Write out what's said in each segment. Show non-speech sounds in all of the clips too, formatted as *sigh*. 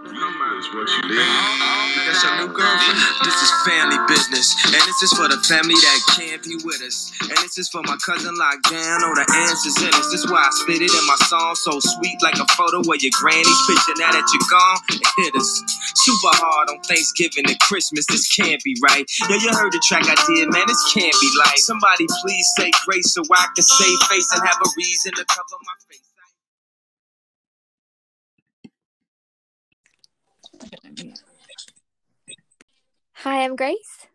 Is what you. That's your new girlfriend. This is family business, and this is for the family that can't be with us. And this is for my cousin locked down. All the answers in us. This why I spit it in my song, so sweet like a photo where your granny's picture. Now that you're gone, it hit us super hard on Thanksgiving and Christmas. This can't be right. Yo, you heard the track I did, man. This can't be like. Somebody please say grace so I can save face and have a reason to cover my face. Hi, I'm Grace.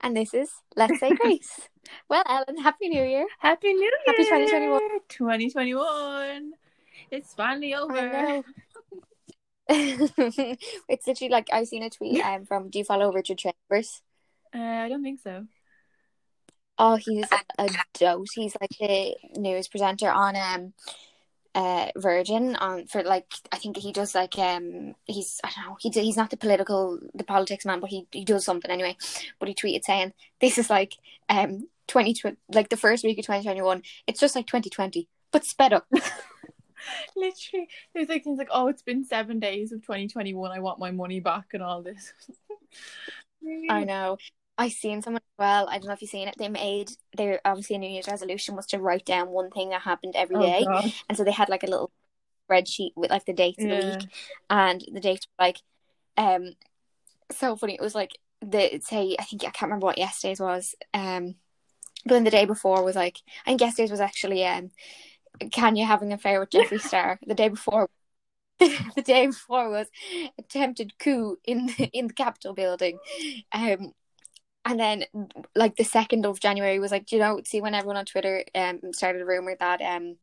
And this is Let's Say Grace. *laughs* well, Ellen, Happy New Year. Happy New Year! Happy 2021. 2021. It's finally over. *laughs* *laughs* It's literally like I've seen a tweet um, from Do you follow Richard Chambers? Uh, I don't think so. Oh, he's a dote. He's like a news presenter on um uh Virgin on for like I think he does like um he's I don't know he he's not the political the politics man but he he does something anyway. But he tweeted saying this is like um 20 like the first week of 2021 it's just like 2020 but sped up. *laughs* Literally, there's like things like, oh, it's been seven days of 2021. I want my money back and all this. *laughs* I know I seen someone well I don't know if you've seen it they made their obviously a New Year's resolution was to write down one thing that happened every Oh, day. God. and so they had like a little spreadsheet with like the dates of the week and the dates were like um so funny it was like the say I think I can't remember what yesterday's was um but then the day before was like I think yesterday's was actually um Kanye having an affair with Jeffree *laughs* Star? The day before *laughs* the day before was attempted coup in the, in the Capitol building. Um and then like the second of January was like do you know see when everyone on Twitter um started a rumor that um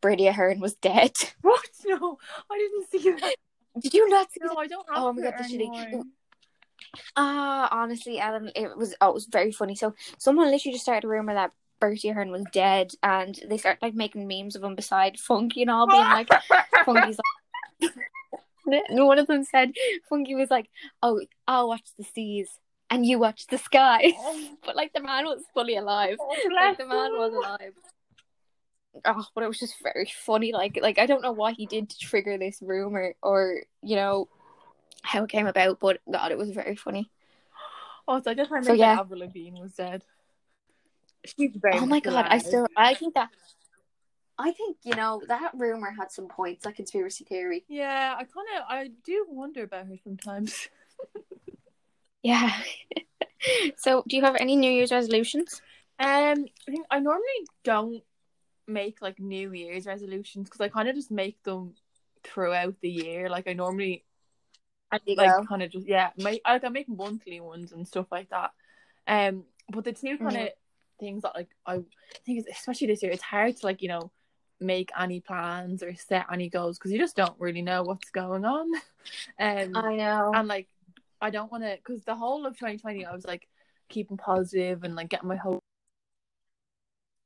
Bertie Ahern was dead *laughs* What? No, I didn't see that. did you not see No, I don't have Oh my God, shitty. anymore. Ah, honestly, Ellen, it was oh, it was very funny. So someone literally just started a rumor that Bertie Ahern was dead, and they started like making memes of him beside Fungie and all, being like, *laughs* Fungie's like. and *laughs* one of them said, Fungie was like, "Oh, I'll watch the seas, and you watch the skies." Oh. *laughs* but like the man was fully alive. Oh, Like the man was alive. Oh, but it was just very funny. Like, like I don't know what he did to trigger this rumor, or you know, how it came about. But God, it was very funny. Oh, so I just remember So, yeah. that Avril Lavigne was dead. She's very Oh my god, I still I think that I think, you know, that rumor had some points, that conspiracy theory. Yeah, I kind of, I do wonder about her sometimes. *laughs* Yeah. *laughs* so do you have any New Year's resolutions? Um, I think I normally don't make like New Year's resolutions because I kind of just make them throughout the year. Like I normally I like kind of just yeah, make like I make monthly ones and stuff like that. Um, but the two kind of Mhm. things that like I think especially this year, it's hard to like you know make any plans or set any goals because you just don't really know what's going on. *laughs* Um, I know. and like I don't want to because the whole of 2020 I was like keeping positive and like getting my hope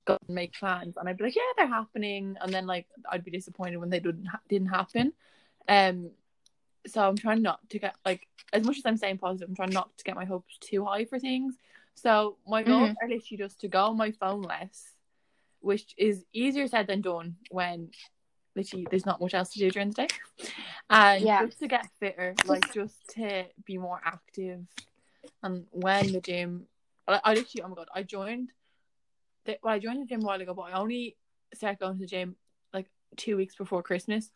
go and make plans and I'd be like yeah they're happening and then like I'd be disappointed when they didn't ha- didn't happen um so I'm trying not to get like as much as I'm saying positive I'm trying not to get my hopes too high for things so my goals Mhm. are literally just to go on my phone less which is easier said than done when literally there's not much else to do during the day and Yeah. just to get fitter like just to be more active and when the gym I, I literally oh my god I joined the, well I joined the gym a while ago but I only started going to the gym like two weeks before Christmas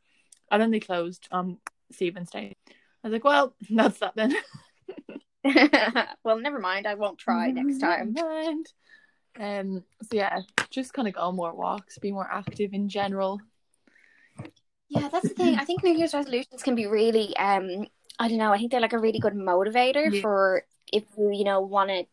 and then they closed on Stephen's Day I was like well *laughs* that's that then *laughs* well, never mind. I won't try next time. Mind. um so yeah just kind of go on more walks be more active in general Yeah, that's the thing. I think New Year's resolutions can be really, um, I don't know. I think they're like a really good motivator Yeah. for if you, you know, want to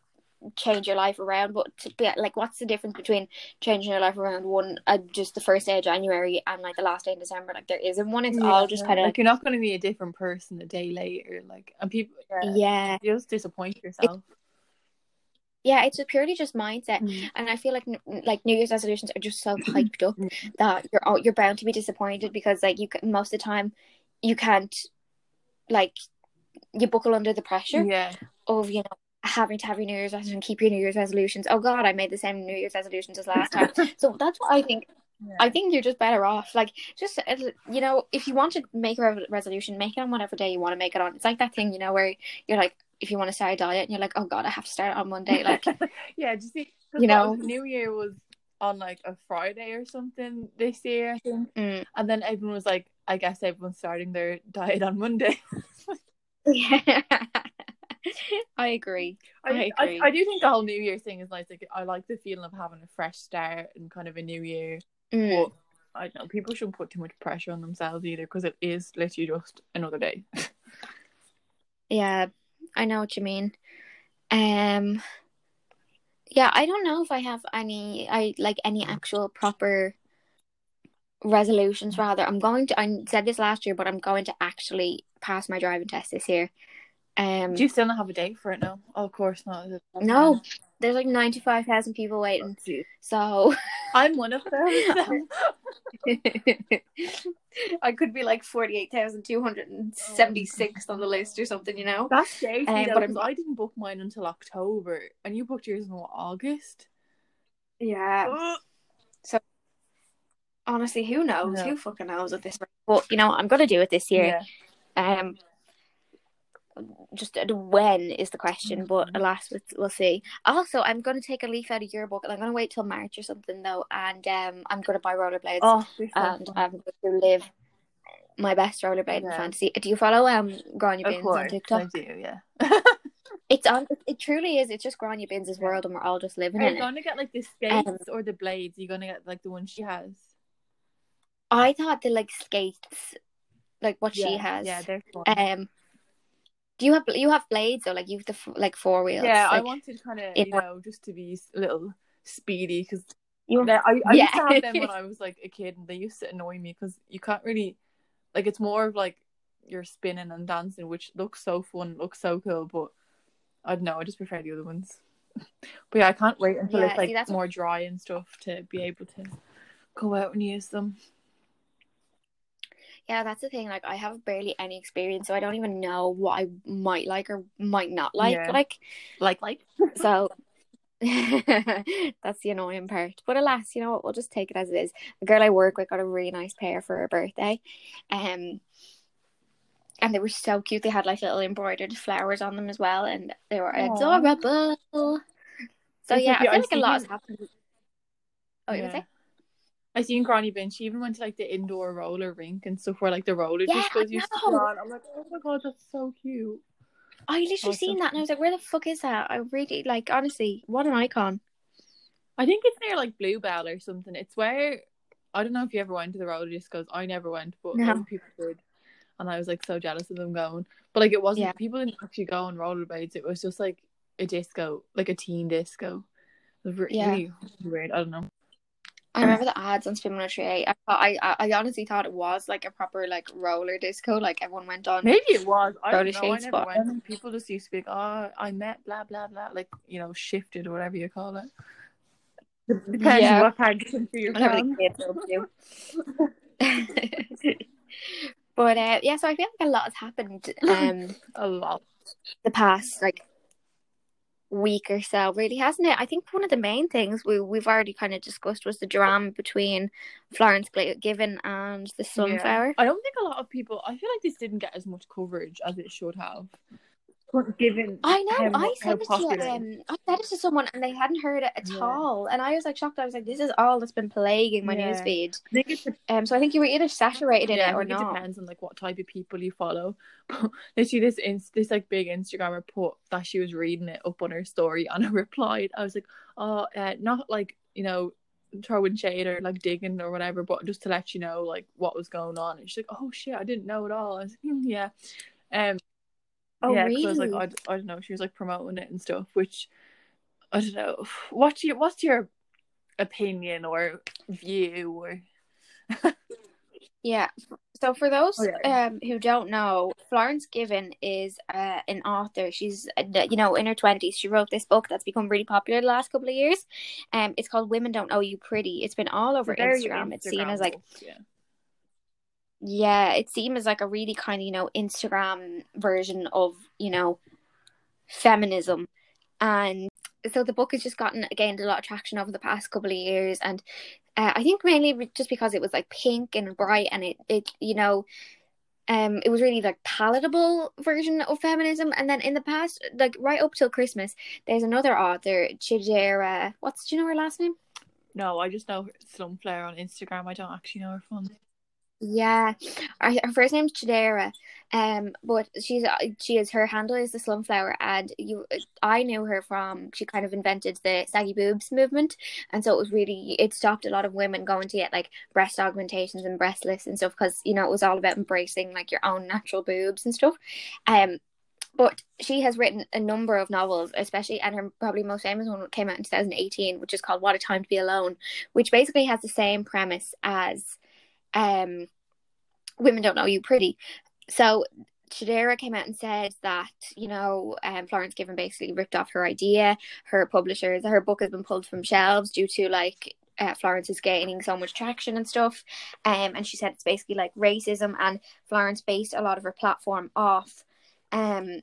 change your life around. But to be like, what's the difference between changing your life around one, uh, just the first day of January and like the last day in December? Like, there isn't one. It's all just kind of like you're not going to be a different person a day later like and people yeah, you just disappoint yourself yeah. It's a purely just mindset. Mm. And I feel like like New Year's resolutions are just so *clears throat* hyped up Mm. that you're all- you're bound to be disappointed because like you can, most of the time you can't like you buckle under the pressure yeah of you know having to have your New Year's resolution, keep your New Year's resolutions. Oh God, I made the same New Year's resolutions as last time. *laughs* so that's what I think. I think you're just better off. Like, just uh, you know, if you want to make a re- resolution, make it on whatever day you want to make it on. It's like that thing, you know, where you're like, if you want to start a diet, and you're like, oh god, I have to start on Monday. Like, *laughs* yeah, just see, 'cause You know? New Year was on like a Friday or something this year, I think. mm. And then everyone was like, I guess everyone's starting their diet on Monday. yeah, *laughs* *laughs* I agree. I, I I, agree. I do think the whole New Year thing is nice. Like, I like the feeling of having a fresh start and kind of a new year. Mm. But I don't know people shouldn't put too much pressure on themselves either because it is literally just another day. Yeah, I know what you mean. Um, yeah, I don't know if I have any. I like any actual proper resolutions. Rather, I'm going to. I said this last year, but I'm going to actually pass my driving test this year. Um, Do you still not have a date for it now? Oh, of course not. no, there's like ninety five thousand people waiting. So *laughs* I'm one of them. I could be like forty eight thousand two hundred and seventy sixth on the list or something. You know. That's scary, Um, though, but I'm- didn't book mine until October, and you booked yours in what, August. Yeah. So honestly, who knows? No. Who fucking knows at this rate? But you know, I'm gonna do it this year. Um, just when is the question, but Mhm. alas, we'll, we'll see. Also, I'm gonna take a leaf out of your book, and I'm gonna wait till March or something though, and um, I'm gonna buy rollerblades, Oh, and fun. I'm going to live my best rollerblading Yeah. fantasy. Do you follow um Grainne of Binns on course, I TikTok? do. Yeah. *laughs* It's on. *laughs* It, it truly is. It's just Grainne Binns' world, and we're all just living Are in you it. gonna get like the skates or the blades? You're gonna get like the one she has? I thought the like skates, like what she has. Yeah, they're fun. Um, do you have you have blades or like you have the like four wheels? yeah, I like, wanted kind of you know just to be a little speedy because You- I, I used to have them when *laughs* I was like a kid, and they used to annoy me because you can't really like it's more of like you're spinning and dancing, which looks so fun, looks so cool, but I don't know, I just prefer the other ones. *laughs* But yeah, I can't wait until Yeah, it's like see, more dry and stuff to be able to go out and use them. Yeah, that's the thing. Like, I have barely any experience, so I don't even know what I might like or might not like. Yeah. Like, Like, like so *laughs* *laughs* that's the annoying part. But alas, you know what? We'll just take it as it is. The girl I work with got a really nice pair for her birthday, um, and they were so cute. They had like little embroidered flowers on them as well, and they were Aw. adorable. So That's yeah, I feel like a lot has happened. Oh, you were Yeah. saying? I seen Grainne Binns. She even went to like the indoor roller rink and stuff where like the roller Yeah, discos used to go on. I'm like, oh my god, that's so cute. I literally Awesome. seen that and I was like, where the fuck is that? I really like honestly, what an icon. I think it's near like Bluebell or something. It's where I don't know if you ever went to the roller discos. I never went, but No. people did, and I was like so jealous of them going. But like it wasn't. Yeah. People didn't actually go on rollerblades. It was just like a disco, like a teen disco. It was re- Yeah. really weird. I don't know. I remember the ads on Spin 103. I thought I, I I honestly thought it was like a proper like roller disco, like everyone went on. Maybe it was. I Roller don't know. I never but- went. People just used to be like, "Oh, I met blah blah blah," like you know, shifted or whatever you call it. Depends Yeah. what part of the country you're Whatever from. the kids *laughs* but uh, yeah, so I feel like a lot has happened *laughs* um A lot. the past like week or so, really, hasn't it? I think one of the main things we we've already kind of discussed was the drama between Florence Given and the Slumflower. Yeah. I don't think a lot of people. I feel like this didn't get as much coverage as it should have. Given I know. how, I said it to um, I said it to someone, and they hadn't heard it at Yeah. all. And I was like shocked. I was like, "This is all that's been plaguing my Yeah. newsfeed." I think it's Um, so I think you were either saturated in it or think it not. depends on like what type of people you follow. *laughs* But literally, this inst- this like big Instagram report that she was reading it up on her story, and I *laughs* replied. I was like, "Oh, uh, not like you know." throwing shade or like digging or whatever but just to let you know like what was going on and she's like oh shit I didn't know at all I was like mm, yeah um Oh, yeah 'cause I was really? like I, I don't know she was like promoting it and stuff which I don't know what's your what's your opinion or view or Yeah. So for those Oh, yeah. um who don't know, Florence Given is uh, an author. She's uh, you know in her twenties. She wrote this book that's become really popular the last couple of years. Um, it's called Women Don't Owe You Pretty. It's been all over Very Instagram. It's seen as like yeah. Yeah, it seemed as like a really kind of you know Instagram version of you know feminism, and so the book has just gotten gained a lot of traction over the past couple of years, and uh, I think mainly just because it was like pink and bright, and it it you know um it was really like palatable version of feminism and then in the past like right up till christmas there's another author chidera what's do you know her last name No, I just know Slumflower on Instagram. I don't actually know her fun. Yeah. Her, her first name's chidera um but she's uh, she is her handle is the slumflower and you i knew her from she kind of invented the saggy boobs movement and so it was really it stopped a lot of women going to get like breast augmentations and breast lifts and stuff because you know it was all about embracing like your own natural boobs and stuff. Um but she has written a number of novels, especially, and her probably most famous one came out in 2018, which is called What a Time to Be Alone, which basically has the same premise as um, Women Don't Owe You Pretty. So Chidera came out and said that, you know, um, Florence Given basically ripped off her idea. Her publishers, her book has been pulled from shelves due to like uh, Florence is gaining so much traction and stuff. Um, and she said it's basically like racism, and Florence based a lot of her platform off um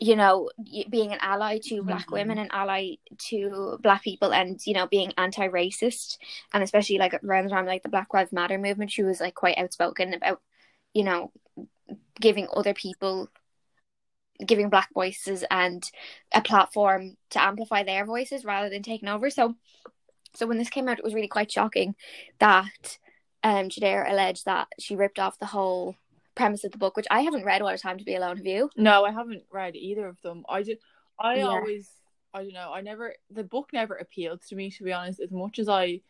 you know being an ally to black Mhm. women and ally to black people and you know being anti-racist and especially like around the time like the black lives matter movement she was like quite outspoken about you know giving other people giving black voices and a platform to amplify their voices rather than taking over so so when this came out it was really quite shocking that um Chidera alleged that she ripped off the whole premise of the book which I haven't read What a Time to Be Alone have you No, I haven't read either of them. I just, I Yeah. always, I don't know. I never, the book never appealed to me. To be honest, as much as I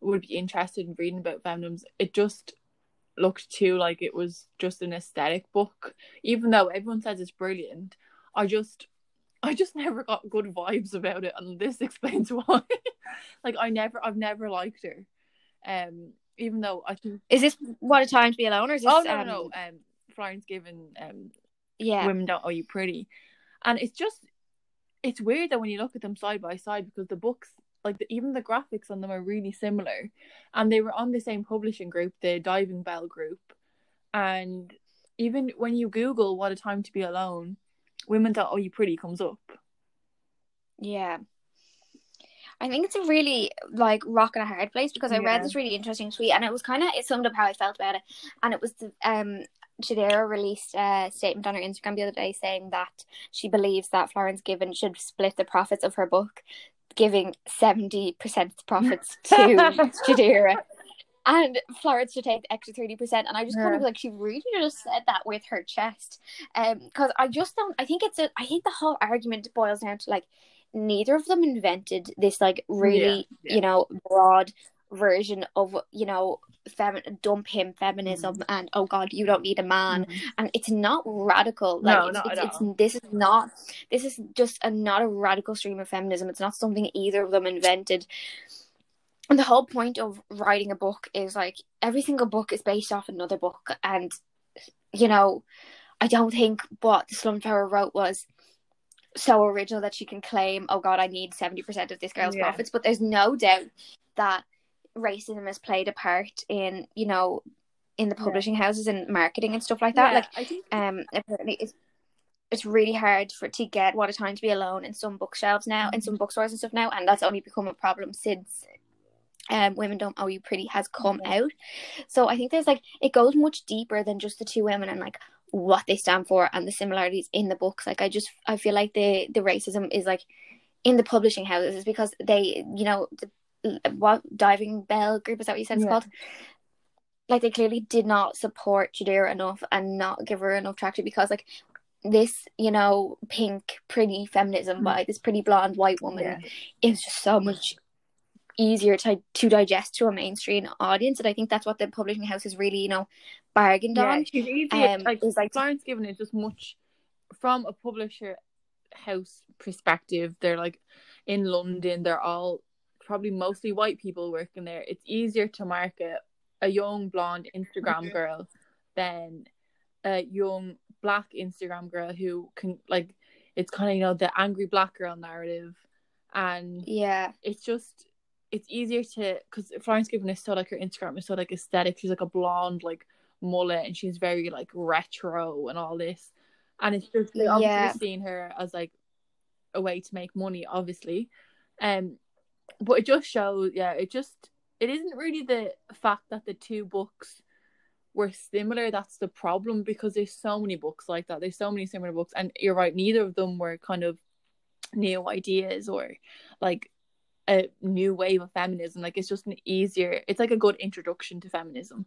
would be interested in reading about feminism, it just looked too like it was just an aesthetic book. Even though everyone says it's brilliant, I just, I just *laughs* never got good vibes about it, and this *laughs* explains why. like I never, I've never liked her. Um, even though I think, is this What a Time to Be Alone or is this oh no, um, no, um, Florence Given, um, yeah. women don't owe you pretty. And it's just it's weird that when you look at them side by side because the books like the, even the graphics on them are really similar. And they were on the same publishing group the diving bell group. And even when you google what a time to be alone women don't owe you pretty comes up. Yeah. I think it's a really like rock and a hard place because I Yeah. read this really interesting tweet and it was kind of it summed up how I felt about it and it was the um Chidera released a statement on her Instagram the other day saying that she believes that Florence Given should split the profits of her book, giving seventy percent of the profits *laughs* to Chidera. And Florence should take the extra thirty percent, and I just kind of like she really just said that with her chest, um, because I just don't. I think it's a. I think the whole argument boils down to like neither of them invented this like really Yeah, yeah. you know broad version of you know femi- dump him feminism Mm-hmm. and oh god you don't need a man. And it's not radical. Like No, it's, not it's, it's this is not this is just a not a radical stream of feminism. It's not something either of them invented. And the whole point of writing a book is like every single book is based off another book. And you know i don't think what the slum slumflower wrote was so original that she can claim oh god i need 70% of this girl's Yeah. profits but there's no doubt that racism has played a part in you know in the Yeah. publishing houses and marketing and stuff like that Yeah, like I think um apparently it's it's really hard for to get what a time to be alone in some bookshelves now in some bookstores and stuff now and that's only become a problem since um women don't owe you pretty has come Yeah. out so i think there's like it goes much deeper than just the two women and like what they stand for and the similarities in the books like i just i feel like the the racism is like in the publishing houses is because they you know the what diving bell group is that what you said it's Yeah. called like they clearly did not support Chidera enough and not give her enough traction because like this, you know, pink pretty feminism Mm. by this pretty blonde white woman yeah. is just so much easier to to digest to a mainstream audience and I think that's what the publishing house has really, you know, bargained Yeah, on. she's easy. Um like is like Florence Given is just much from a publisher house perspective. They're like in London. They're all probably mostly white people working there. It's easier to market a young blonde Instagram Mhm. girl than a young black Instagram girl who can like. It's kind of you know the angry black girl narrative, and yeah. it's just it's easier to because Florence Given is so like her Instagram is so like aesthetic. She's like a blonde like mullet and she's very like retro and all this. And it's just they obviously Yeah. seen her as like a way to make money, obviously. Um, but it just shows, yeah, it just it isn't really the fact that the two books were similar that's the problem because there's so many books like that. There's so many similar books, and you're right, neither of them were kind of new ideas or like a new wave of feminism. Like it's just an easier, it's like a good introduction to feminism.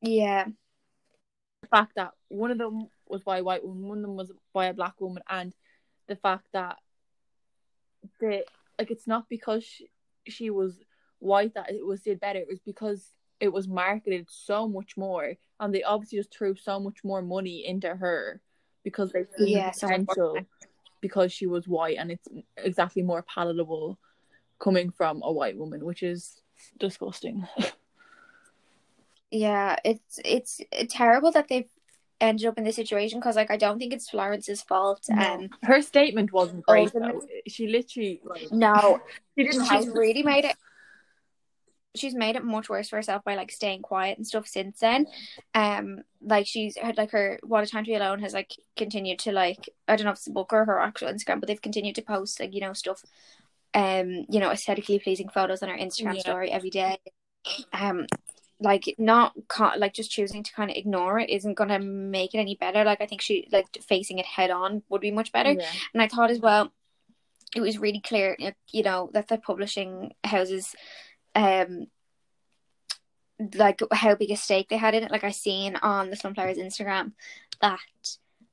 Yeah. The fact that one of them was by a white woman, one of them was by a black woman, and the fact that the like it's not because she, she was white that it was did better. It was because it was marketed so much more, and they obviously just threw so much more money into her because they Yeah, the so potential because she was white, and it's exactly more palatable coming from a white woman, which is disgusting. Yeah, it's it's terrible that they've ended up in this situation because like I don't think it's Florence's fault. Um her statement wasn't great though. She literally like no, she didn't she's really made it she's made it much worse for herself by like staying quiet and stuff since then um like she's had like her what a time to be alone has like continued to like i don't know if it's a book or her actual instagram but they've continued to post like you know stuff um you know aesthetically pleasing photos on her instagram Yeah. story every day um like not co- like just choosing to kind of ignore it isn't gonna make it any better like i think she like facing it head on would be much better Yeah. and I thought as well, it was really clear, you know, that the publishing houses, um, like how big a stake they had in it. Like I seen on the Slumflowers Instagram that,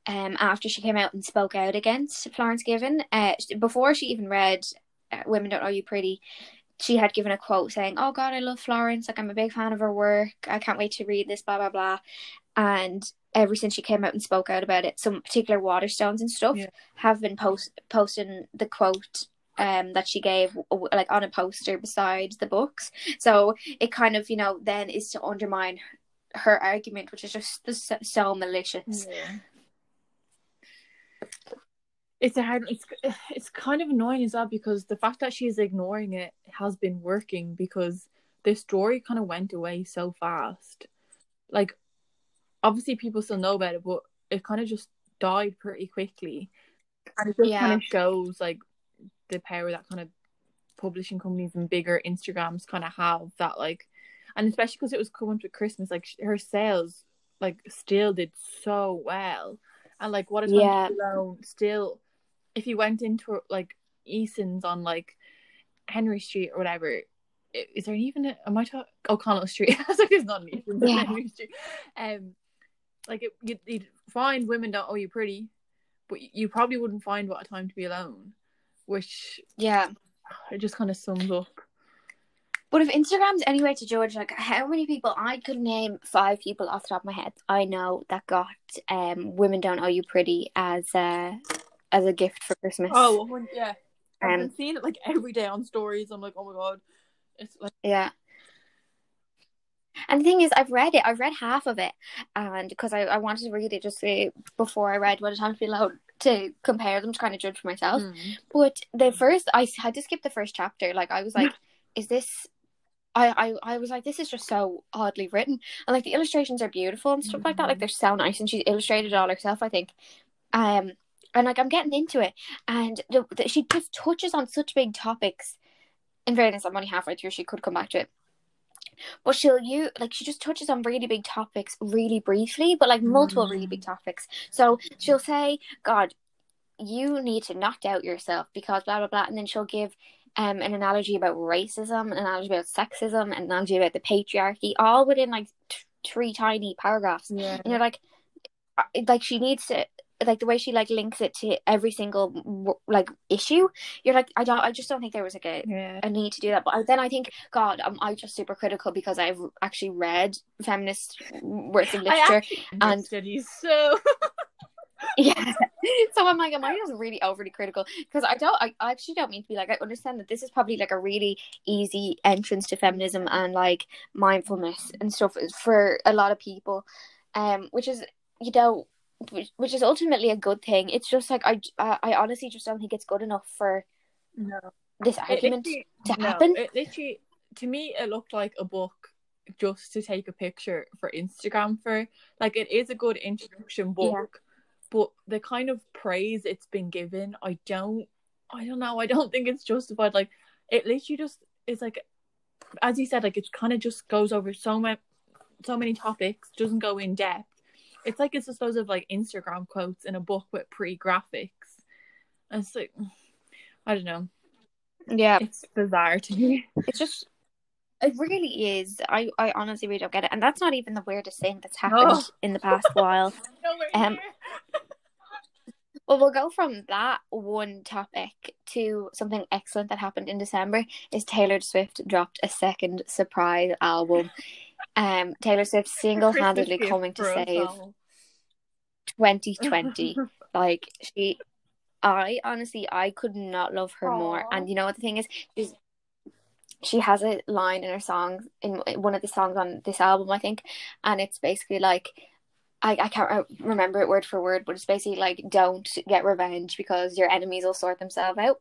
um, after she came out and spoke out against Florence Given, uh, before she even read uh, "Women Don't Owe You Pretty." She had given a quote saying, "Oh God, I love Florence. Like I'm a big fan of her work. I can't wait to read this." Blah blah blah, and ever since she came out and spoke out about it, some particular Waterstones and stuff Yeah. have been post posting the quote um that she gave like on a poster beside the books. So it kind of you know then is to undermine her argument, which is just so, so malicious. Yeah. It's a hard. It's *sighs* it's kind of annoying as well because the fact that she's ignoring it has been working because the story kind of went away so fast. Like, obviously people still know about it, but it kind of just died pretty quickly, and it just Yeah. kind of shows like the power that kind of publishing companies and bigger Instagrams kind of have that like, and especially because it was coming to Christmas, like her sales like still did so well, and like what is Yeah. alone still, if you went into like Eason's on like Henry Street or whatever. Is there even a, am I talking O'Connell Street? *laughs* I was like, there's not an Eason's on Yeah. Henry Street. Um, like it, you'd, you'd find women don't owe you pretty, but you probably wouldn't find what a time to be alone, which Yeah. it just kind of sums up. But if Instagram's any way to judge, like how many people I could name five people off the top of my head I know that got um "Women Don't Owe You Pretty" as a as a gift for Christmas. Oh, yeah. I've Um, been seeing it like every day on stories. I'm like, oh my god, it's like Yeah. And the thing is, I've read it. I've read half of it, and because I, I wanted to read it just uh, before I read What a Time to Be Alone to compare them to kind of judge for myself. mm. But the first, I had to skip the first chapter. Like I was like, *laughs* is this? I, I I was like, this is just so oddly written, and like the illustrations are beautiful and stuff like that. Like they're so nice, and she's illustrated it all herself, I think. Um, and like I'm getting into it, and the, the, she just touches on such big topics. In fairness, I'm only halfway through. She could come back to it, but she'll you like she just touches on really big topics really briefly, but like multiple really big topics. So she'll say, "God, you need to not doubt yourself because blah blah blah," and then she'll give um an analogy about racism, an analogy about sexism, an analogy about the patriarchy, all within like t- three tiny paragraphs yeah, and you're like uh, like she needs to like the way she like links it to every single like issue you're like i don't i just don't think there was like a, yeah. a need to do that but then i think god i'm i just super critical because i've actually read feminist works of literature and- and studies so. *laughs* Yeah. So i'm like am i just really overly critical? Because i don't I, I actually don't mean to be like i understand that this is probably like a really easy entrance to feminism and like mindfulness and stuff for a lot of people um which is you know which, which is ultimately a good thing it's just like i i, I honestly just don't think it's good enough for no. this argument to no, happen It literally, to me, it looked like a book just to take a picture for Instagram for. Like, it is a good introduction book, but the kind of praise it's been given, I don't, I don't know. I don't think it's justified. Like it literally just is like, as you said, like it kind of just goes over so many, so many topics, doesn't go in depth. It's like it's just loads of like Instagram quotes in a book with pre graphics. And it's like, I don't know. Yeah, It's bizarre to me. it's just it really is. I I honestly really don't get it, and that's not even the weirdest thing that's happened Oh. in the past *laughs* while. Um, Well, we'll go from that one topic to something excellent that happened in December. Is Taylor Swift dropped a second surprise album? Um, Taylor Swift *laughs* single-handedly coming to save 2020. *laughs* like she, I honestly, I could not love her more. And you know what the thing is, she's she has a line in her song in one of the songs on this album, I think, and it's basically like. I, I can't re- remember it word for word, but it's basically like don't get revenge because your enemies will sort themselves out.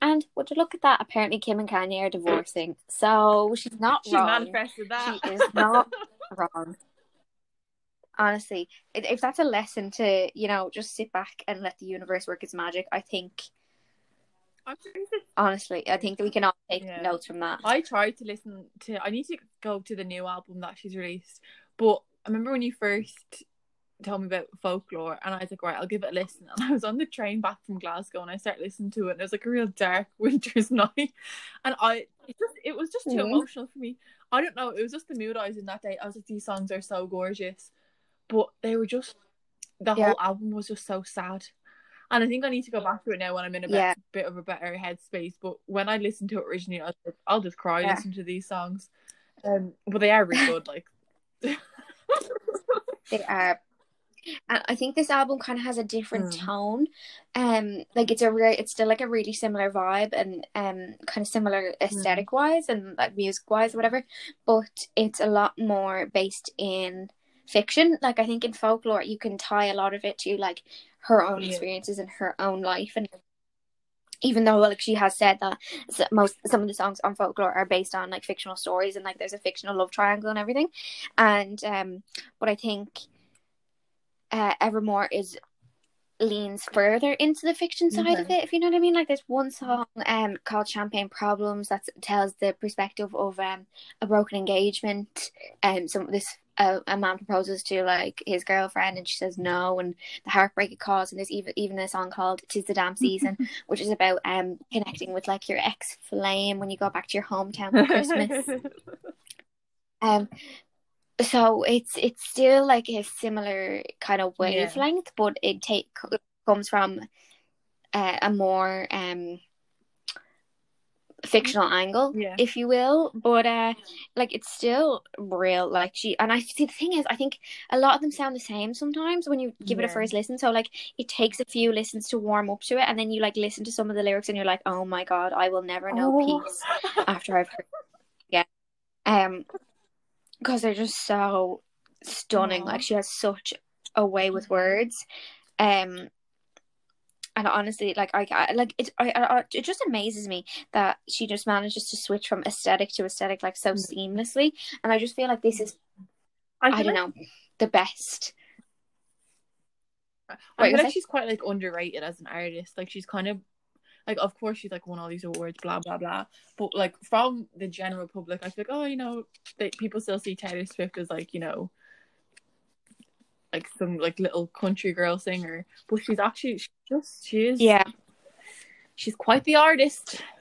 And would you look at that? Apparently, Kim and Kanye are divorcing, so she's not She wrong. She manifested that. She is not *laughs* wrong. Honestly, if that's a lesson to you know just sit back and let the universe work its magic, I think I'm serious, it's- honestly, I think that we can all take Yeah. notes from that. I tried to listen to. I need to go to the new album that she's released, but I remember when you first told me about folklore, and I was like, right, I'll give it a listen. *laughs* And I was on the train back from Glasgow, and I started listening to it, and it was like a real dark *laughs* winter's night, and I it just it was just too Mhm. emotional for me. I don't know. It was just the mood I was in that day. I was like, these songs are so gorgeous, but they were just the Yeah. whole album was just so sad. And I think I need to go back to it now when I'm in a bit, Yeah. bit of a better headspace. But when I listened to it originally, I was like, I'll just cry Yeah. listening to these songs. Um, but they are really good. Like, *laughs* They are. And I think this album kind of has a different Mm. tone. Um, like it's a re- it's still like a really similar vibe and um kind of similar aesthetic wise and like music wise or whatever, but it's a lot more based in fiction. Like I think in folklore you can tie a lot of it to like her own Yeah. experiences and her own life and even though like she has said that most some of the songs on folklore are based on like fictional stories and like there's a fictional love triangle and everything and um but i think uh evermore is leans further into the fiction side of it if you know what i mean. Like there's one song um called champagne problems that tells the perspective of um a broken engagement. And some this uh, a man proposes to like his girlfriend and she says no and the heartbreak it caused. And there's even even a song called tis the damn season *laughs* which is about um connecting with like your ex flame when you go back to your hometown for Christmas. *laughs* um, so it's it's still like a similar kind of Yeah. wavelength, but it take comes from uh, a more um fictional angle, Yeah. if you will. But uh, like it's still real. Like she and I see the thing is, I think a lot of them sound the same sometimes when you give it a first listen. So like it takes a few listens to warm up to it, and then you like listen to some of the lyrics, and you're like, oh my god, I will never know Oh. peace after I've heard. Yeah, um, because they're just so stunning. Aw. Like she has such a way with words, um. And honestly, like I, I like it. I, I, it just amazes me that she just manages to switch from aesthetic to aesthetic like so Mm. seamlessly. And I just feel like this is, I, feel don't like- know, the best. I feel like she's quite like underrated as an artist. Like she's kind of like, of course, she's like won all these awards, blah blah blah. But like from the general public, I feel like, oh, you know, they, people still see Taylor Swift as like, you know, like some like little country girl singer. But she's actually she's just she is Yeah, she's quite the artist. *laughs*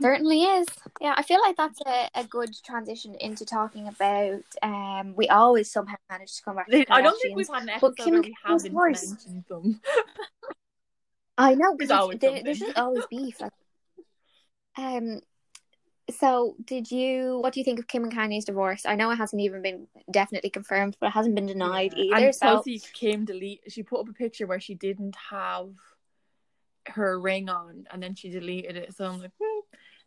certainly is. Yeah, I feel like that's a, a good transition into talking about. Um, we always somehow manage to come back. To the I don't think we've had an But episode Kim where we haven't mentioned them. *laughs* I know There's always there, there's just always beef. Like, um. So, did you? What do you think of Kim and Kanye's divorce? I know it hasn't even been definitely confirmed, but it hasn't been denied Yeah. either. And So, Chelsea Kim delete. She put up a picture where she didn't have her ring on, and then she deleted it. So I'm like, hmm.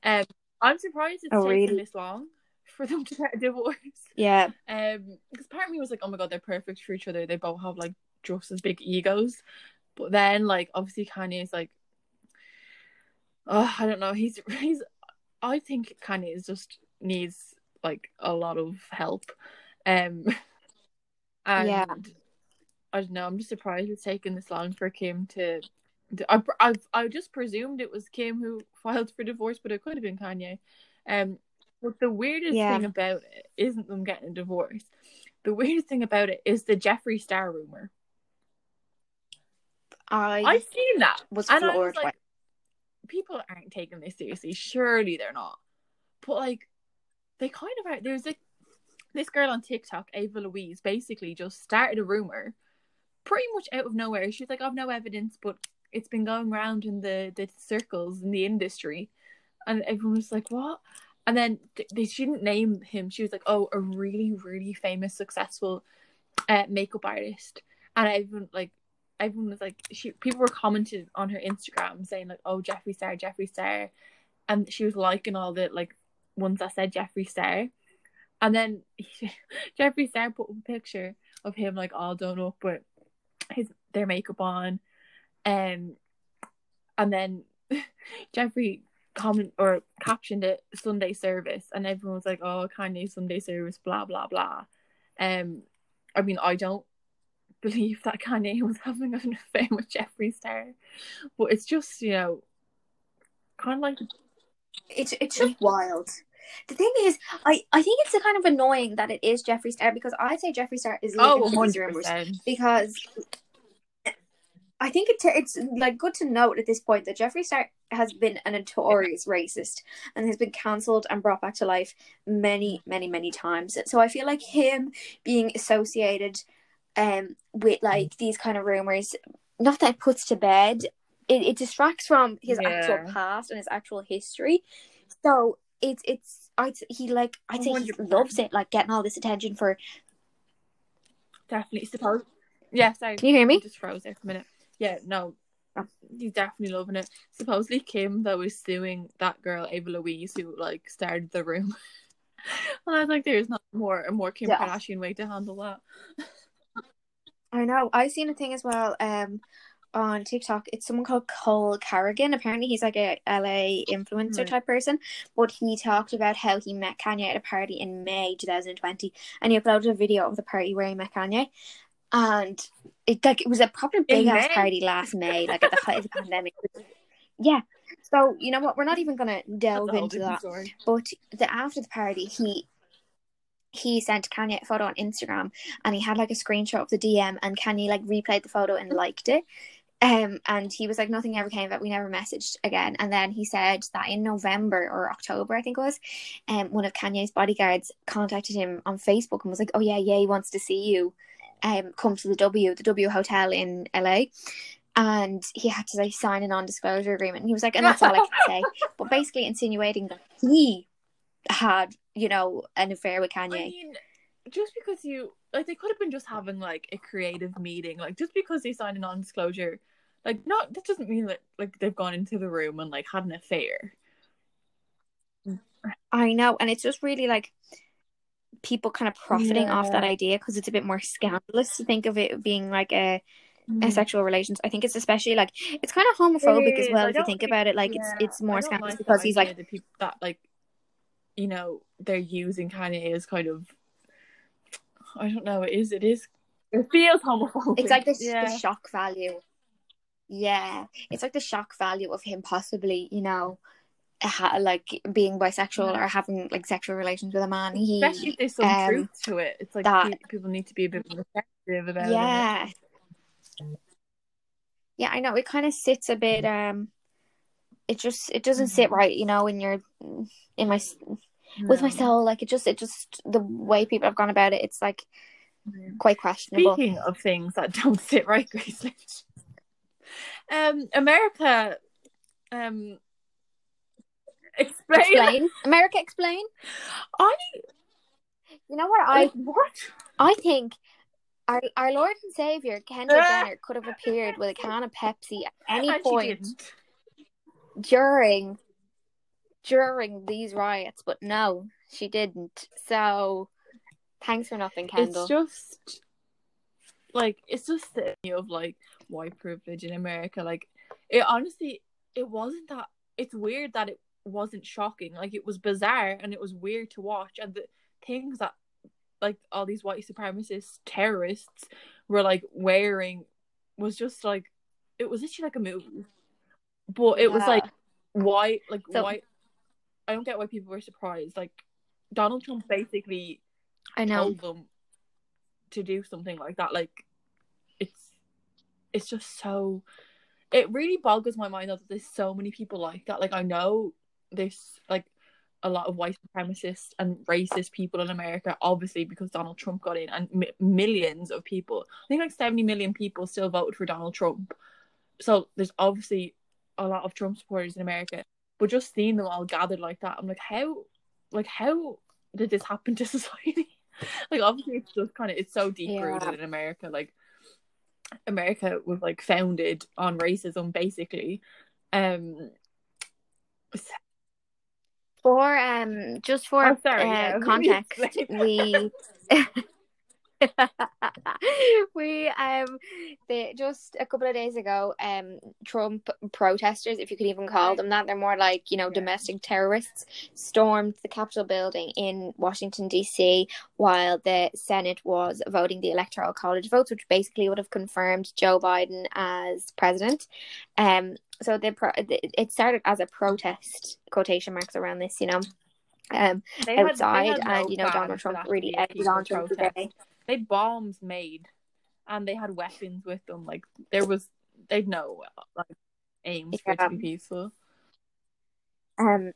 um, I'm surprised it's Oh, taken really? this long for them to get a divorce. yeah, Um, because part of me was like, oh my god, they're perfect for each other. They both have like just as big egos. But then, like, obviously, Kanye is like, oh, I don't know. He's *laughs* he's. I think Kanye is just needs like a lot of help. Um, *laughs* and Yeah. I don't know. I'm just surprised it's taken this long for Kim to. to I I I just presumed it was Kim who *laughs* filed for divorce, but it could have been Kanye. Um, but the weirdest Yeah. thing about it isn't them getting a divorce. The weirdest thing about it is the Jeffree Star rumor. I I've seen that, was and I was like, by- people aren't taking this seriously. Surely they're not. But like, they kind of are. There's like this girl on TikTok, Ava Louise, basically just started a rumor, pretty much out of nowhere. She's like, "I've no evidence, but it's been going around in the the circles in the industry," and everyone was like, "What?" And then th- they she didn't name him. She was like, "Oh, a really, really famous, successful uh, makeup artist," and I everyone like everyone was like she people were commenting on her Instagram saying like oh Jeffree Star Jeffree Star. And she was liking all the like ones that said Jeffree Star. And then *laughs* Jeffree Star put a picture of him like all done up with his their makeup on. Um and then *laughs* Jeffree comment or captioned it Sunday service. And everyone was like oh Kanye Sunday service blah blah blah. Um I mean I don't believe that Kanye was having an affair with Jeffree Star. But it's just, you know, kind of like it's it's just wild. The thing is, I, I think it's kind of annoying that it is Jeffree Star because I'd say Jeffree Star is oh, living these rumors 100%. because I think it it's like good to note at this point that Jeffree Star has been a notorious racist and has been cancelled and brought back to life many many many times. So I feel like him being associated um with like these kind of rumors, not that it puts to bed, it, it distracts from his Yeah. actual past and his actual history. So it's it's I'd he like I think he 100%. loves it, like getting all this attention for. Definitely suppose. Yeah, sorry. Can you hear me? I just froze there for a minute. Yeah, no. Oh. He's definitely loving it. Supposedly Kim though is suing that girl Ava Louise who like started the room. and *laughs* I was like, there's not more a more Kim Yeah. Kardashian way to handle that. *laughs* I know. I've seen a thing as well. Um, on TikTok, it's someone called Cole Carrigan. Apparently, he's like a LA influencer Right. type person. But he talked about how he met Kanye at a party in May 2020, and he uploaded a video of the party where he met Kanye. And it like it was a proper big ass party last May, like at the height of the pandemic. Yeah. So you know what? We're not even gonna delve That's a whole into that. story. But the after the party, he he sent Kanye a photo on Instagram, and he had like a screenshot of the DM, and Kanye like replayed the photo and liked it. Um, and he was like, nothing ever came of it. We never messaged again. And then he said that in November or October, I think it was, um, one of Kanye's bodyguards contacted him on Facebook and was like, oh yeah, yeah, he wants to see you. Um, come to the W, the W Hotel in LA. And he had to like sign a non-disclosure agreement. And he was like, and that's all I can say. *laughs* But basically insinuating that he had, you know, an affair with Kanye. I mean, just because you like, they could have been just having like a creative meeting. Like, just because they signed a non-disclosure, like, not that doesn't mean that like they've gone into the room and like had an affair. I know, and it's just really like people kind of profiting off that idea because it's a bit more scandalous to think of it being like a, Mm. a sexual relations. I think it's especially like it's kind of homophobic as well I if you think think- about it. Like Yeah, it's it's more scandalous like because he's like that people that like, you know, they're using Kanye as kind of. I don't know. It is. It is. It feels homophobic. it's like the, yeah. the shock value. Yeah, it's like the shock value of him possibly, you know, ha- like being bisexual or having like sexual relations with a man. He, Especially if there's some um, truth to it. It's like that- pe- people need to be a bit more sensitive about it. yeah yeah i know it kind of sits a bit um it just it doesn't sit Mm-hmm. right you know when you're in my with my soul like it just it just the way people have gone about it it's like Yeah. quite questionable Speaking of things that *laughs* don't sit right, Grace Lynch. Um, America, um, explain. explain america explain I you know what i what? i think our, our lord and savior kendall Ah. jenner could have appeared with a can of pepsi at any And point. During during these riots but no she didn't so thanks for nothing kendall It's just like it's just the idea of like white privilege in America. Like it honestly, it wasn't that. It's weird that it wasn't shocking. Like it was bizarre and it was weird to watch, and the things that like all these white supremacist terrorists were like wearing was just like it was literally like a movie. But it was like why like So- why I don't get why people were surprised. Like Donald Trump basically I know. told them to do something like that. Like it's it's just so it really boggles my mind that there's so many people like that. Like I know there's like a lot of white supremacists and racist people in America, obviously because Donald Trump got in, and mi- millions of people. I think like 70 million people still voted for Donald Trump. So there's obviously a lot of Trump supporters in America. But just seeing them all gathered like that, I'm like, how, like, how did this happen to *laughs* society? like, obviously, it's just kind of it's so deep rooted Yeah. in America. Like, America was like founded on racism, basically. Um, For um, just for Oh, sorry, uh, *laughs* yeah. context, we *laughs* *laughs* we um, the just a couple of days ago, um, Trump protesters, if you could even call them that, they're more like you know Yeah. domestic terrorists, stormed the Capitol building in Washington D.C. while the Senate was voting the Electoral College votes, which basically would have confirmed Joe Biden as president. Um, so the pro- it started as a protest quotation marks around this, you know. Um, they had- they outside, had no and you know Donald Trump really egged on to protest. today. They had bombs made, and they had weapons with them. Like there was, they'd no like aims for it to be peaceful. Um.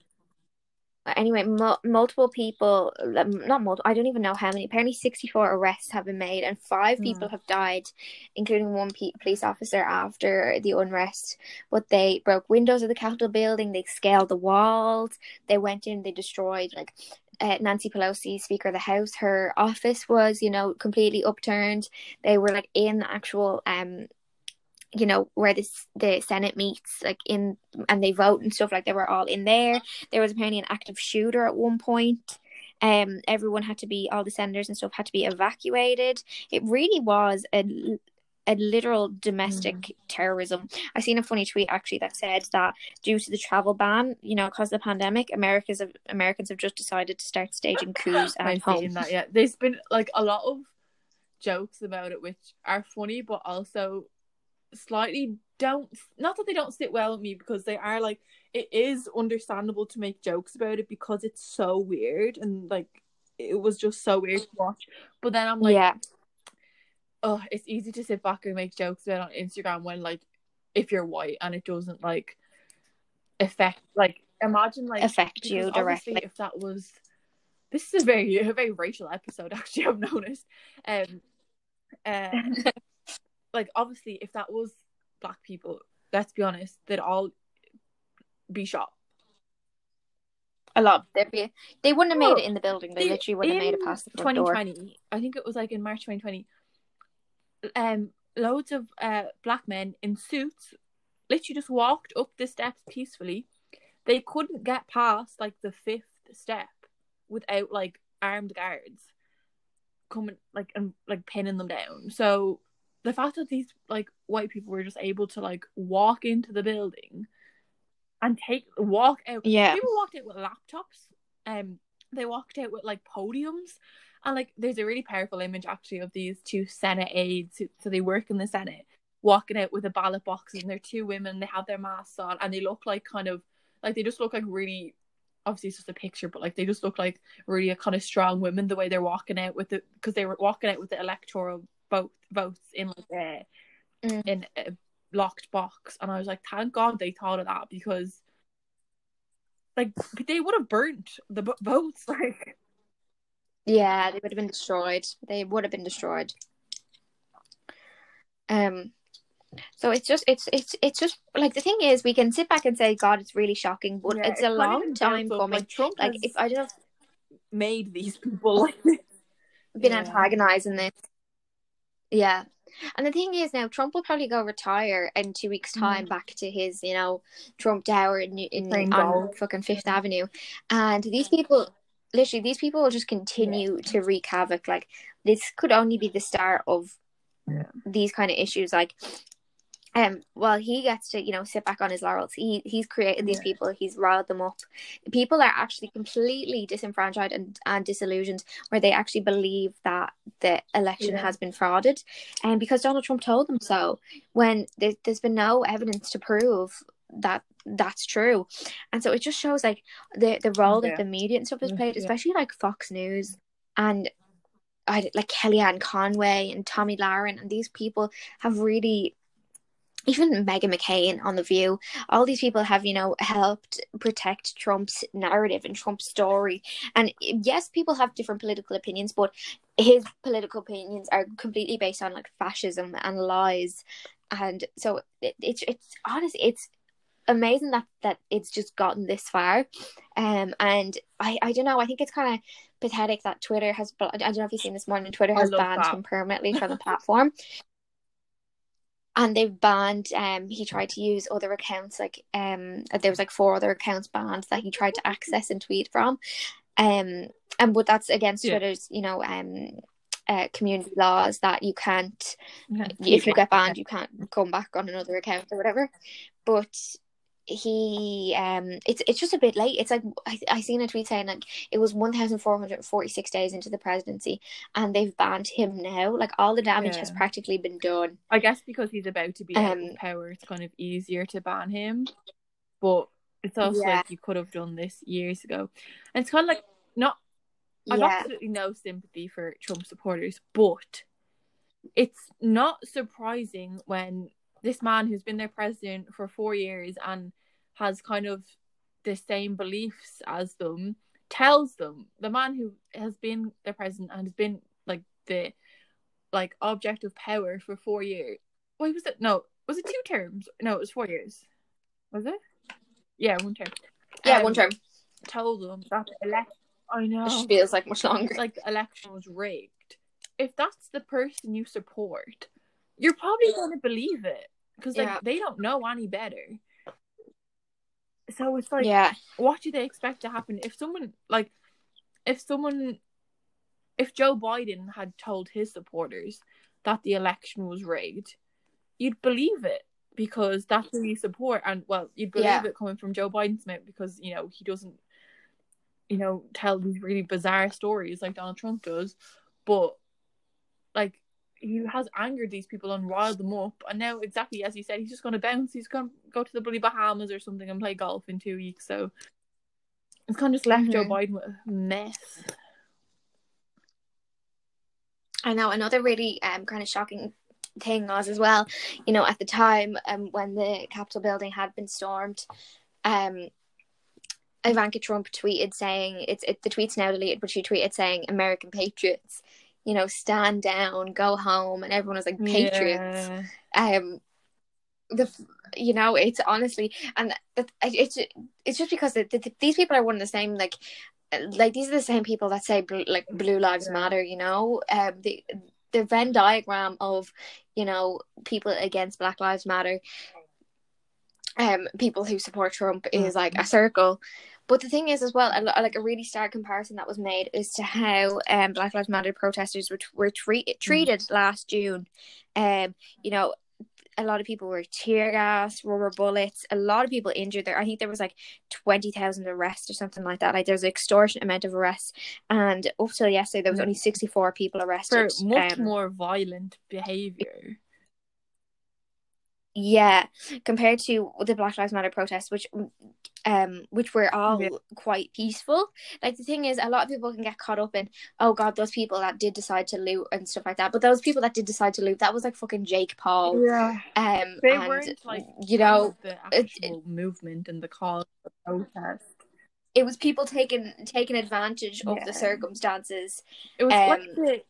Anyway, mul- multiple people, um, not multiple, I don't even know how many. Apparently, 64 arrests have been made, and five Hmm. people have died, including one pe- police officer after the unrest. But they broke windows of the Capitol building, they scaled the walls, they went in, they destroyed, like, uh, Nancy Pelosi, Speaker of the House, her office was, you know, completely upturned. They were like in the actual, um, you know, where this the Senate meets, like in and they vote and stuff. Like they were all in there. There was apparently an active shooter at one point. Um, everyone had to be, all the senators and stuff had to be evacuated. It really was a a literal domestic mm. terrorism. I seen a funny tweet actually that said that due to the travel ban, you know, because of the pandemic, Americans have Americans have just decided to start staging coups at I've home. seen that. Yeah, there's been like a lot of jokes about it, which are funny, but also slightly don't. Not that they don't sit well with me because they are like it is understandable to make jokes about it because it's so weird and like it was just so weird to watch. But then I'm like, yeah, oh, it's easy to sit back and make jokes about on Instagram when like if you're white and it doesn't like affect like imagine like affect you directly. if that was this is a very *laughs* a very racial episode *laughs* actually I've noticed um uh, *laughs* like obviously if that was black people let's be honest they'd all be shot A lot. They'd be, they wouldn't have made it in the building. They literally wouldn't have made it past the front door. 2020 I think it was like in March 2020 um loads of uh black men in suits literally just walked up the steps peacefully. They couldn't get past like the fifth step without like armed guards coming like and like pinning them down. So the fact that these like white people were just able to like walk into the building and take walk out Yeah. people walked out with laptops um they walked out with like podiums and like there's a really powerful image actually of these two senate aides who, so they work in the senate walking out with a ballot box and they're two women they have their masks on and they look like kind of like they just look like really obviously it's just a picture but like they just look like really a kind of strong women the way they're walking out with it because they were walking out with the electoral vote votes in like a Mm. in a locked box and I was like thank god they thought of that because like they would have burnt the votes *laughs* like Yeah, they would have been destroyed. They would have been destroyed. Um, so it's just it's it's it's just like the thing is we can sit back and say God it's really shocking, but Yeah, it's a long time coming. Like Trump Like if I just made these people like this. been Yeah. antagonizing this, yeah. And the thing is now Trump will probably go retire in two weeks' time back to his you know Trump Tower in, in on fucking Fifth Avenue, and these people. Literally, these people will just continue to wreak havoc. Like this could only be the start of Yeah. these kind of issues. Like um well he gets to you know sit back on his laurels he he's created these Yeah. people he's riled them up people are actually completely disenfranchised and, and disillusioned where they actually believe that the election Yeah. has been frauded and because donald trump told them so when there, there's been no evidence to prove that that's true and so it just shows like the the role Yeah. that the media and stuff has mm, played especially like fox news and I, like Kellyanne Conway and Tomi Lahren and these people have really even Meghan McCain on The View, all these people have, you know, helped protect Trump's narrative and Trump's story. And yes, people have different political opinions, but his political opinions are completely based on like fascism and lies. And so it, it's it's honestly it's amazing that that it's just gotten this far. Um and I I don't know, I think it's kind of pathetic that Twitter has I don't know if you've seen this morning Twitter has banned that. him permanently from the *laughs* platform and they've banned um he tried to use other accounts like um there was like four other accounts banned that he tried to access and tweet from um and but that's against Yeah. twitter's you know um uh, community laws that you can't Yeah. if you get banned you can't come back on another account or whatever but he um it's it's just a bit late it's like i, I seen a tweet saying like it was 1446 days into the presidency and they've banned him now like all the damage has practically been done I guess because he's about to be out Um, of power, it's kind of easier to ban him. But it's also Yeah. like you could have done this years ago. And it's kind of like not. I've yeah absolutely no sympathy for Trump supporters, but it's not surprising when this man who's been their president for four years and has kind of the same beliefs as them tells them the man who has been their president and has been like the like object of power for four years. Wait, was it no? Was it two terms? No, it was four years. Was it? Yeah, one term. yeah Um, one term Told them that the elect. I know Which feels like much longer. like the election was rigged, if that's the person you support, you're probably going to believe it because like Yeah. they don't know any better. So it's like, yeah, what do they expect to happen if someone like, if someone, if Joe Biden had told his supporters that the election was rigged, you'd believe it because that's who you support, and well, you'd believe Yeah. it coming from Joe Biden's mouth because you know he doesn't you know, tell these really bizarre stories like Donald Trump does. But like he has angered these people and riled them up and now exactly as you said, he's just gonna bounce, he's gonna go to the bloody Bahamas or something and play golf in two weeks. So it's kind of just left Joe Mhm. Biden with a mess. I know another really um kind of shocking thing was as well. You know, at the time um when the Capitol building had been stormed, um. Ivanka Trump tweeted saying it's it, the tweet's now deleted, but she tweeted saying American patriots, you know, stand down, go home, and everyone was like patriots. Yeah. um the you know it's honestly and it's it's just because the, the, these people are one and the same like like these are the same people that say like blue lives Yeah. matter you know um the the venn diagram of you know people against black lives matter um people who support trump is like a circle but the thing is as well a, like a really stark comparison that was made is to how um black lives matter protesters were, were treat, treated last june um you know a lot of people were tear gas, rubber bullets. A lot of people injured there. I think there was like twenty thousand arrests or something like that. Like there's an extortionate amount of arrests, and up till yesterday there was only sixty four people arrested For much Um, more violent behaviour. Yeah, compared to the Black Lives Matter protests, which um which were all Yeah. quite peaceful. Like the thing is, a lot of people can get caught up in, oh god, those people that did decide to loot and stuff like that. But those people that did decide to loot, that was like fucking Jake Paul. Yeah. Um, They and, weren't like you know, the it- actual movement and the cause of the protest. it was people taking taking advantage of Yeah. the circumstances. It was Um, like the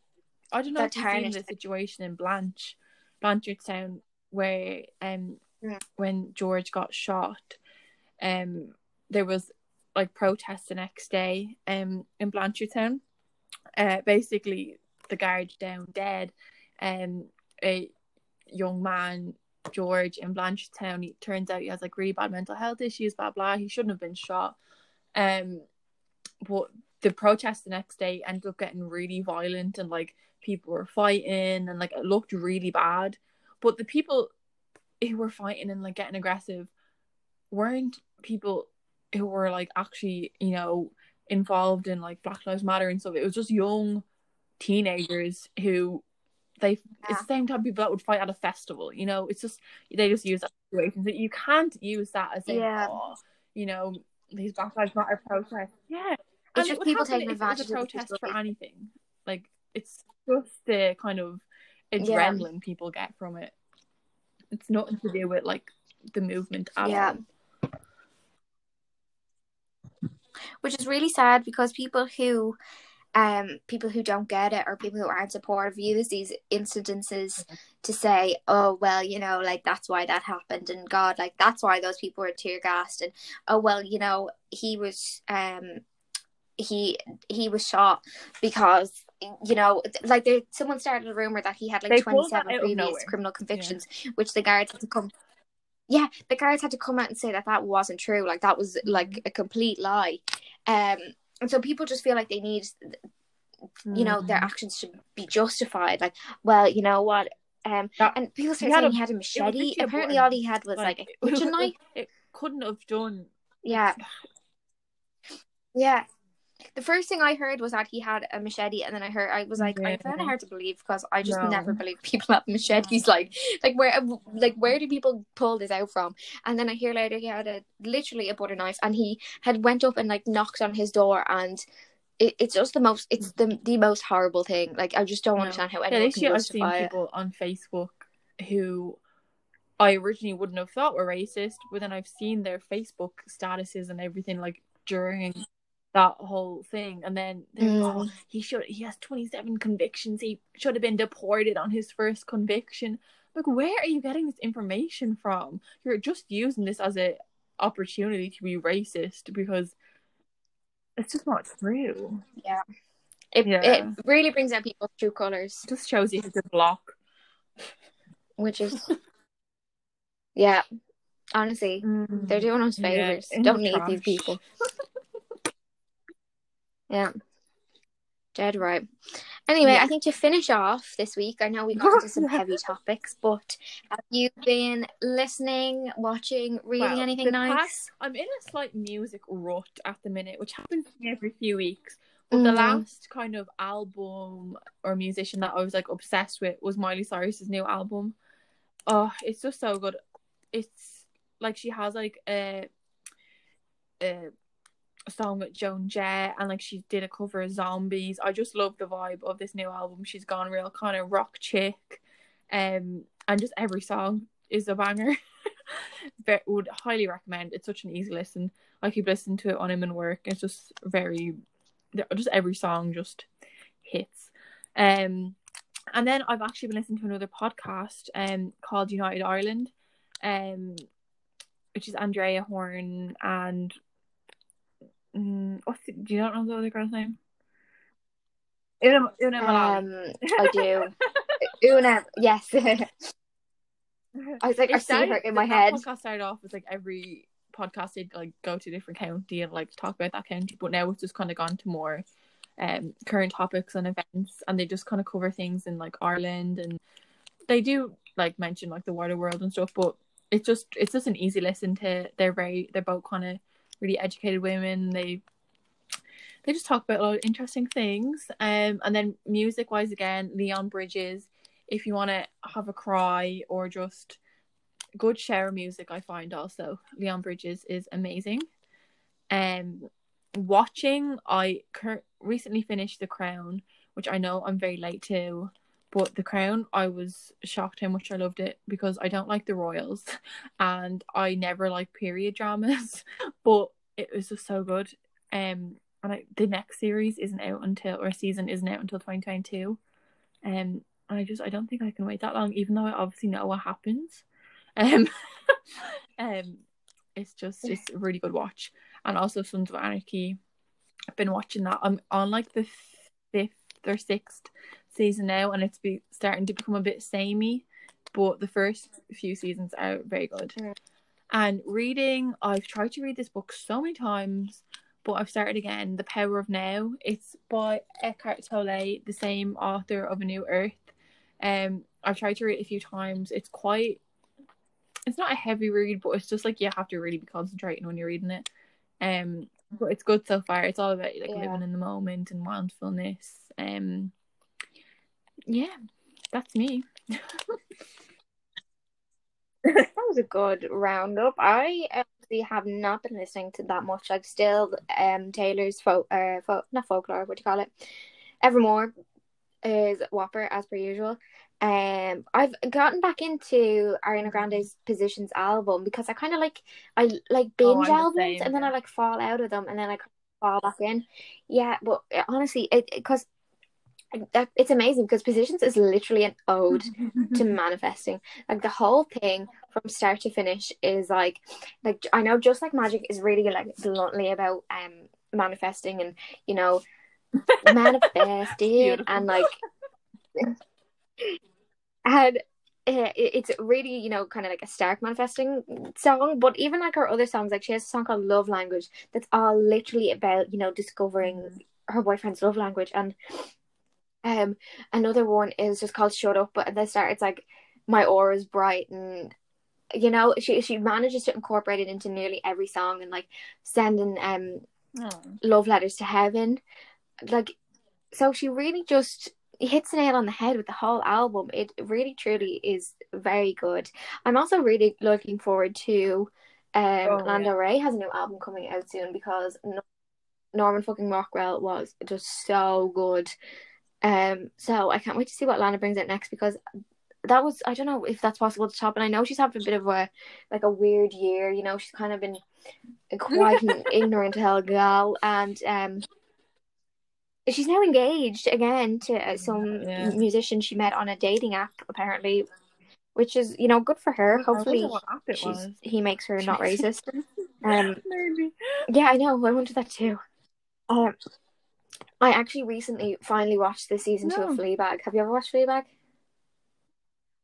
I don't know if you've seen the situation in Blanche, Blanchardstown, where um Yeah. when George got shot, um there was like protests the next day um in Blanchardstown. Uh basically the guard down dead, um a young man George in Blanchardstown. He turns out he has like really bad mental health issues, blah blah. He shouldn't have been shot. Um but the protest the next day ended up getting really violent and like people were fighting and like it looked really bad. But the people who were fighting and like getting aggressive weren't people who were like actually, you know, involved in like Black Lives Matter and stuff. It was just young teenagers who they Yeah. it's the same type of people that would fight at a festival, you know, it's just they just use that situation. You can't use that as saying, Yeah. oh, you know, these Black Lives Matter protests. Yeah. It's And just people taking if it was advantage of a the protest for anything. Like it's just the kind of Yeah. adrenaline people get from it. It's nothing to do with like the movement at Yeah. all. which is really sad because people who um people who don't get it or people who aren't supportive use these incidences to say oh well you know like that's why that happened and god like that's why those people were tear gassed and oh well you know he was um he he was shot because you know like there someone started a rumor that he had like They 27 previous criminal convictions which the guards had to come yeah the guards had to come out and say that that wasn't true like that was like a complete lie. Um and so people just feel like they need you know their Mhm. actions should be justified like well you know what um That- and people start he had saying a- he had a machete. apparently all he had was like, a *laughs* kitchen knife. it couldn't have done. yeah. *sighs* Yeah the first thing I heard was that he had a machete, and then I heard I was like, I found it hard to believe because I just No. never believe *laughs* people have machetes. Like, like where, like where do people pull this out from? And then I hear later he had a literally a butter knife, and he had went up and like knocked on his door, and it, it's just the most, it's the the most horrible thing. Like I just don't No. understand how Yeah, anyone this can I've seen it. people on Facebook who I originally wouldn't have thought were racist, but then I've seen their Facebook statuses and everything like during that whole thing, and then Mm. oh, he should he has twenty seven convictions. He should have been deported on his first conviction. Like, where are you getting this information from? You're just using this as a opportunity to be racist because it's just not true. It, Yeah. it really brings out people's true colors, It just shows you his block. which is, *laughs* yeah, honestly, they're doing us favors. in Don't the need these people. *laughs* yeah, dead right. Anyway, Yeah. I think to finish off this week, I know we got *laughs* into some heavy topics, but have you been listening, watching, reading Well, anything nice? past- I'm in a slight music rut at the minute, which happens to me every few weeks. But the Mhm. last kind of album or musician that I was like obsessed with was Miley Cyrus's new album. Oh, it's just so good. It's like she has like a a, song with Joan Jett and like she did a cover of Zombies. I just love the vibe of this new album. She's gone real kind of rock chick. Um and just every song is a banger. *laughs* Ve- would highly recommend. It's such an easy listen. I keep listening to it on him and work. It's just very, just every song just hits. Um, and then I've actually been listening to another podcast um called United Ireland, um, which is Andrea Horan and um, what's the, do you not know the other girl's name? Una, Una. Um, I do. Una, yes. *laughs* I was like, I see her in my head. podcast started off with like every podcast they'd like go to a different county and like talk about that county, but now it's just kind of gone to more um current topics and events, and they just kind of cover things in like Ireland, and they do like mention like the wider world and stuff, but it's just it's just an easy listen to. They're very they're both kind of really educated women. They they just talk about a lot of interesting things. Um, and then music wise, again, Leon Bridges. If you want to have a cry or just good shower music, I find also Leon Bridges is amazing. Um, watching, I cur- recently finished The Crown, which I know I'm very late to, but The Crown, I was shocked how much I loved it because I don't like the royals, *laughs* and I never like period dramas, *laughs* but it was just so good. Um, and I, the next series isn't out until or season isn't out until 2022. Um, and I just I don't think I can wait that long, even though I obviously know what happens. *laughs* Um, um, it's just it's a really good watch, and also Sons of Anarchy. I've been watching that. I'm on like the fifth or sixth season now, and it's be starting to become a bit samey. But the first few seasons are very good. Mm. And reading, I've tried to read this book so many times, but I've started again. The Power of Now. It's by Eckhart Tolle, the same author of A New Earth. Um, I've tried to read it a few times. It's quite it's not a heavy read, but it's just like you have to really be concentrating when you're reading it. Um, but it's good so far. It's all about like Yeah. living in the moment and mindfulness. Um, yeah, that's me. That was a good roundup. I actually have not been listening to that much. I've still um Taylor's folk, uh, folk, not folklore. What do you call it? Evermore is Whopper as per usual. Um, I've gotten back into Ariana Grande's Positions album because I kind of like I like Oh, binge the albums same, and then I like fall out of them and then I fall back in. Yeah, but uh, honestly, it because it's amazing because Positions is literally an ode *laughs* to manifesting. Like the whole thing from start to finish is like like I know just like magic is really like bluntly about um manifesting and you know *laughs* manifesting and like and uh, it's really you know kind of like a stark manifesting song but even like her other songs like she has a song called love language that's all literally about you know discovering her boyfriend's love language and um another one is just called shut up but at the start it's like my aura is bright and you know she she manages to incorporate it into nearly every song and like sending um Oh. love letters to heaven like so she really just hits the nail on the head with the whole album it really truly is very good i'm also really looking forward to um Oh, lando yeah. ray has a new album coming out soon because Nor- norman fucking rockwell was just so good um so i can't wait to see what lana brings out next because that was i don't know if that's possible to top and i know she's having a bit of a like a weird year you know she's kind of been quite an *laughs* ignorant hell girl, and um she's now engaged again to uh, some Yeah. musician she met on a dating app apparently which is you know good for her hopefully wonder what app it she's he makes her not *laughs* racist um Maybe. yeah i know i wonder that too um i actually recently finally watched the season two of fleabag have you ever watched fleabag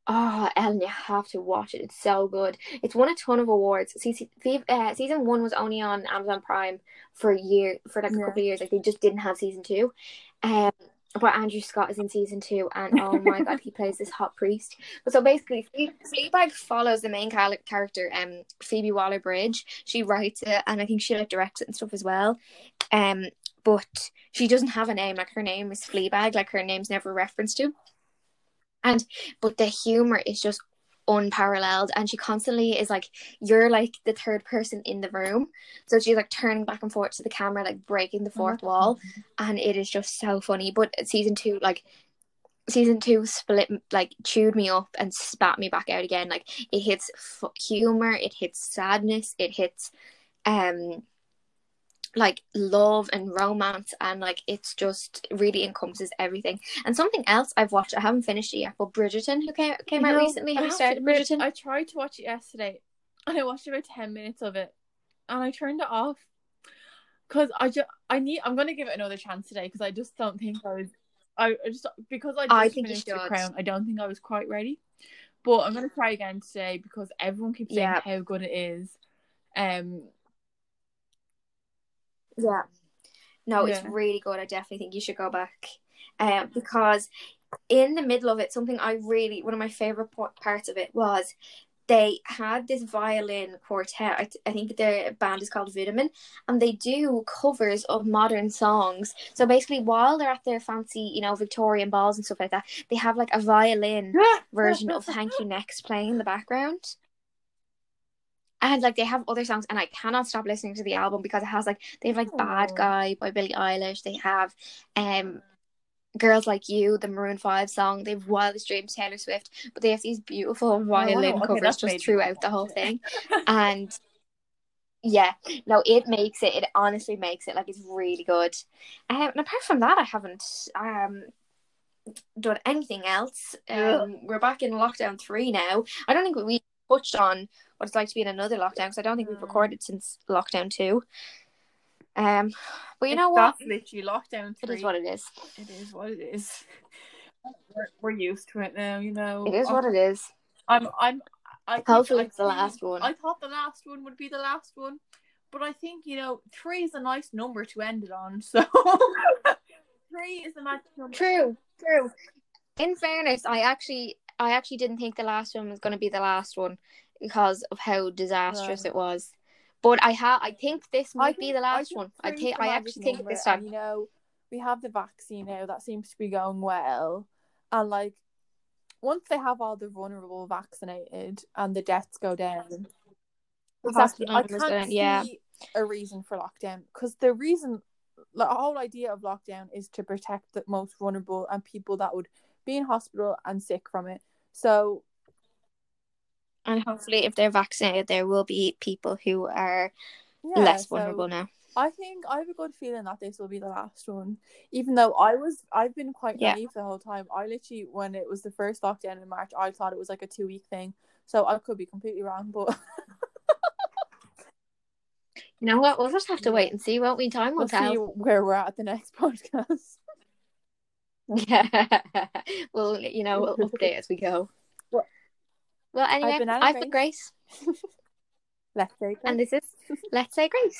Oh, Ellen, you have to watch it. It's so good. It's won a ton of awards. Season, uh, season one was only on Amazon Prime for a year, for like a Yeah. couple of years. Like they just didn't have season two. Um, but Andrew Scott is in season two, and oh my god, he plays this hot priest. But so basically, Fle- Fleabag follows the main cal- character, um, Phoebe Waller Bridge. She writes it, and I think she like directs it and stuff as well. Um, but she doesn't have a name. Like her name is Fleabag. Like her name's never referenced to. And but the humor is just unparalleled and she constantly is like you're like the third person in the room so she's like turning back and forth to the camera like breaking the fourth wall and it is just so funny but season two like season two split like chewed me up and spat me back out again like it hits f- humor it hits sadness it hits um like love and romance and like it's just really encompasses everything and something else I've watched I haven't finished it yet but Bridgerton who came came You out know, recently I have you to started Bridgerton I tried to watch it yesterday, and I watched about ten minutes of it, and I turned it off because I just I need I'm gonna give it another chance today because I just don't think I was I, I just because I just I think finished the. Crown I don't think I was quite ready, but I'm gonna try again today because everyone keeps saying Yeah. how good it is. Um, Yeah. No, it's really good. I definitely think you should go back. Um, because in the middle of it, something I really, one of my favorite parts of it was they had this violin quartet. I, I think their band is called Vitamin, and they do covers of modern songs. So basically, while they're at their fancy, you know, Victorian balls and stuff like that, they have like a violin version of Thank You Next playing in the background. And like they have other songs, and I cannot stop listening to the album because it has like they have like Bad Oh. Guy by Billie Eilish. They have um Girls Like You, the Maroon Five song. They have Wildest Dreams, Taylor Swift. But they have these beautiful violin okay, covers just throughout the whole thing. *laughs* And yeah, no, it makes it. It honestly makes it like it's really good. Um, and apart from that, I haven't um done anything else. Yeah. Um, we're back in lockdown three now. I don't think we touched on what it's like to be in another lockdown because I don't think we've Mm. recorded since lockdown two. Um, but you know what? That's literally lockdown three. is what it is. It is what it is. We're, we're used to it now, you know. It is what it is. I'm. I'm. I Hopefully I it's the last one. I thought the last one would be the last one, but I think you know three is a nice number to end it on. *laughs* So three is the magic number. True, true. In fairness, I actually I actually didn't think the last one was going to be the last one because of how disastrous Right. it was. But I have, I think this I might be the last think one. I think, I actually think this and, time. you know, we have the vaccine now that seems to be going well, and like once they have all the vulnerable vaccinated and the deaths go down, exactly, I can't down, see yeah. a reason for lockdown because the reason, the whole idea of lockdown is to protect the most vulnerable and people that would be in hospital and sick from it. So And hopefully, if they're vaccinated, there will be people who are yeah, less so- vulnerable now. I think I have a good feeling that this will be the last one. Even though I was, I've been quite Yeah. naive the whole time. I literally, when it was the first lockdown in March, I thought it was like a two week thing. So I could be completely wrong, but *laughs* You know what? We'll just have to wait and see, won't we? Time will we'll see tell. where we're at at the next *laughs* podcast. *laughs* Yeah. we'll, you know, we'll update as we go. Well, anyway, been I've been Grace, *laughs* Let's take and this is Let's Say Grace.